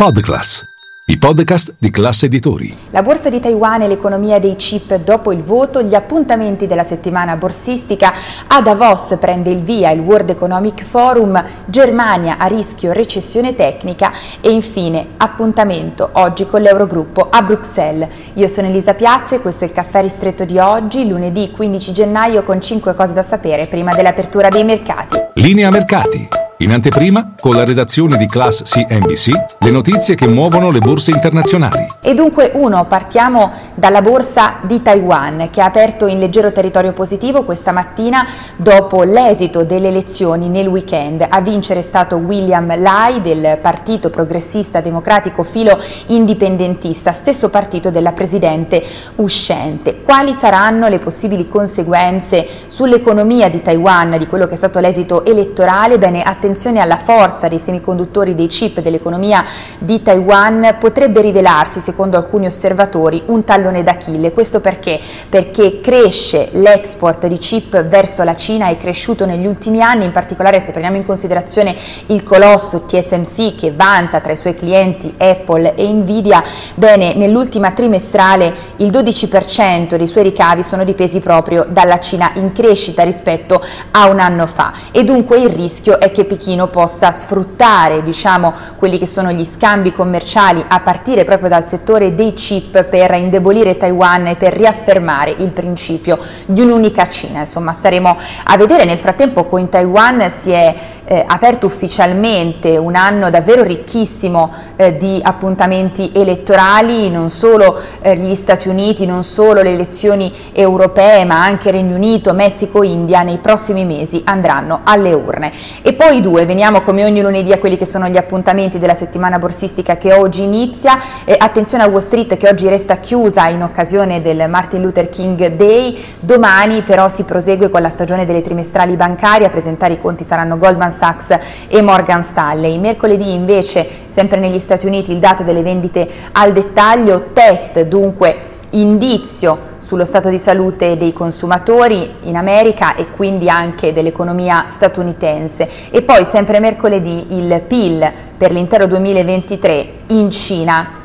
Podclass, i podcast di classe editori. La borsa di Taiwan e l'economia dei chip dopo il voto, gli appuntamenti della settimana borsistica, a Davos prende il via il World Economic Forum, Germania a rischio recessione tecnica e infine appuntamento oggi con l'Eurogruppo a Bruxelles. Io sono Elisa Piazza e questo è il caffè ristretto di oggi, lunedì 15 gennaio con 5 cose da sapere prima dell'apertura dei mercati. Linea mercati. In anteprima, con la redazione di Class CNBC, le notizie che muovono le borse internazionali. E dunque uno, partiamo dalla borsa di Taiwan che ha aperto in leggero territorio positivo questa mattina dopo l'esito delle elezioni nel weekend. A vincere è stato William Lai del Partito Progressista Democratico Filo Indipendentista, stesso partito della presidente uscente. Quali saranno le possibili conseguenze sull'economia di Taiwan di quello che è stato l'esito elettorale? Bene, attenzione attenzione alla forza dei semiconduttori dei chip dell'economia di Taiwan potrebbe rivelarsi, secondo alcuni osservatori, un tallone d'Achille. Questo perché? Perché cresce l'export di chip verso la Cina, è cresciuto negli ultimi anni, in particolare se prendiamo in considerazione il colosso TSMC che vanta tra i suoi clienti Apple e Nvidia, bene, nell'ultima trimestrale il 12% dei suoi ricavi sono dipesi proprio dalla Cina in crescita rispetto a un anno fa e dunque il rischio è che Pechino possa sfruttare diciamo, quelli che sono gli scambi commerciali a partire proprio dal settore dei chip per indebolire Taiwan e per riaffermare il principio di un'unica Cina. Insomma, staremo a vedere. Nel frattempo con Taiwan si è eh, aperto ufficialmente un anno davvero ricchissimo eh, di appuntamenti elettorali, non solo eh, gli Stati Uniti, non solo le elezioni europee, ma anche Regno Unito, Messico, India nei prossimi mesi andranno alle urne. E poi due, veniamo come ogni lunedì a quelli che sono gli appuntamenti della settimana borsistica che oggi inizia. attenzione a Wall Street che oggi resta chiusa in occasione del Martin Luther King Day, domani però si prosegue con la stagione delle trimestrali bancarie, a presentare i conti saranno Goldman Sachs e Morgan Stanley. Mercoledì invece, sempre negli Stati Uniti, il dato delle vendite al dettaglio, test dunque indizio sullo stato di salute dei consumatori in America e quindi anche dell'economia statunitense e poi sempre mercoledì il PIL per l'intero 2023 in Cina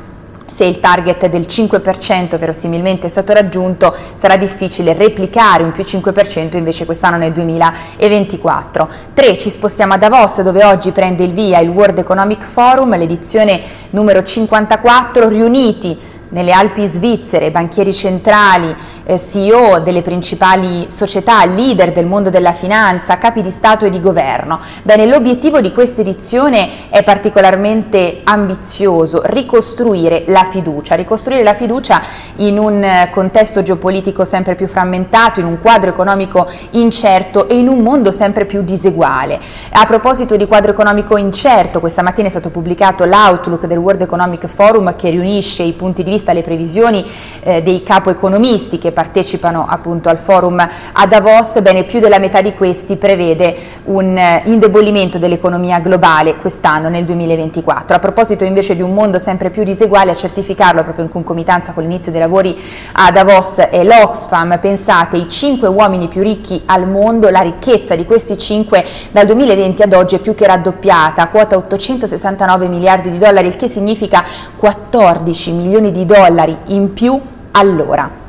se il target del 5% verosimilmente è stato raggiunto, sarà difficile replicare un più 5% invece quest'anno nel 2024. 3. Ci spostiamo a Davos dove oggi prende il via il World Economic Forum, l'edizione numero 54, riuniti nelle Alpi svizzere, banchieri centrali, CEO delle principali società, leader del mondo della finanza, capi di Stato e di governo. Bene, l'obiettivo di questa edizione è particolarmente ambizioso, ricostruire la fiducia, ricostruire la fiducia in un eh, contesto geopolitico sempre più frammentato, in un quadro economico incerto e in un mondo sempre più diseguale. A proposito di quadro economico incerto, questa mattina è stato pubblicato l'Outlook del World Economic Forum che riunisce i punti di vista, le previsioni eh, dei capo economisti che partecipano appunto al forum a Davos, bene più della metà di questi prevede un eh, indebolimento dell'economia globale quest'anno nel 2024. A proposito invece di un mondo sempre più diseguale, a certificarlo proprio in concomitanza con l'inizio dei lavori a Davos è l'Oxfam, pensate i cinque uomini più ricchi al mondo, la ricchezza di questi cinque dal 2020 ad oggi è più che raddoppiata, quota 869 miliardi di dollari, il che significa 14 milioni di dollari in più all'ora.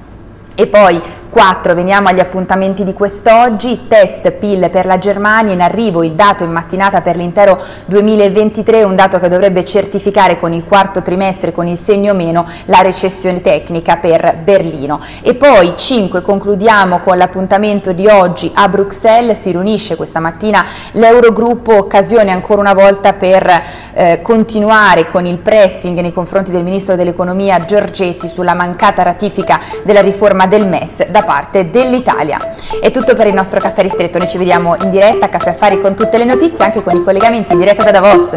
E poi 4. Veniamo agli appuntamenti di quest'oggi, test PIL per la Germania, in arrivo il dato in mattinata per l'intero 2023, un dato che dovrebbe certificare con il quarto trimestre, con il segno meno, la recessione tecnica per Berlino. E poi 5. Concludiamo con l'appuntamento di oggi a Bruxelles, si riunisce questa mattina l'Eurogruppo, occasione ancora una volta per eh, continuare con il pressing nei confronti del Ministro dell'Economia Giorgetti sulla mancata ratifica della riforma del MES da parte dell'Italia. È tutto per il nostro caffè ristretto, noi ci vediamo in diretta a Caffè Affari con tutte le notizie, anche con i collegamenti in diretta da Davos.